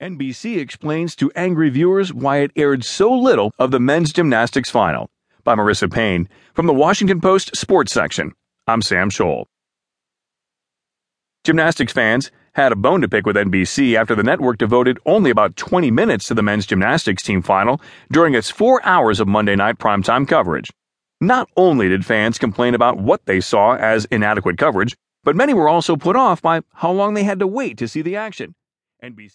NBC explains to angry viewers why it aired so little of the men's gymnastics final. By Marissa Payne from the Washington Post Sports section. I'm Sam Scholl. Gymnastics fans had a bone to pick with NBC after the network devoted only about 20 minutes to the men's gymnastics team final during its four hours of Monday night primetime coverage. Not only did fans complain about what they saw as inadequate coverage, but many were also put off by how long they had to wait to see the action. NBC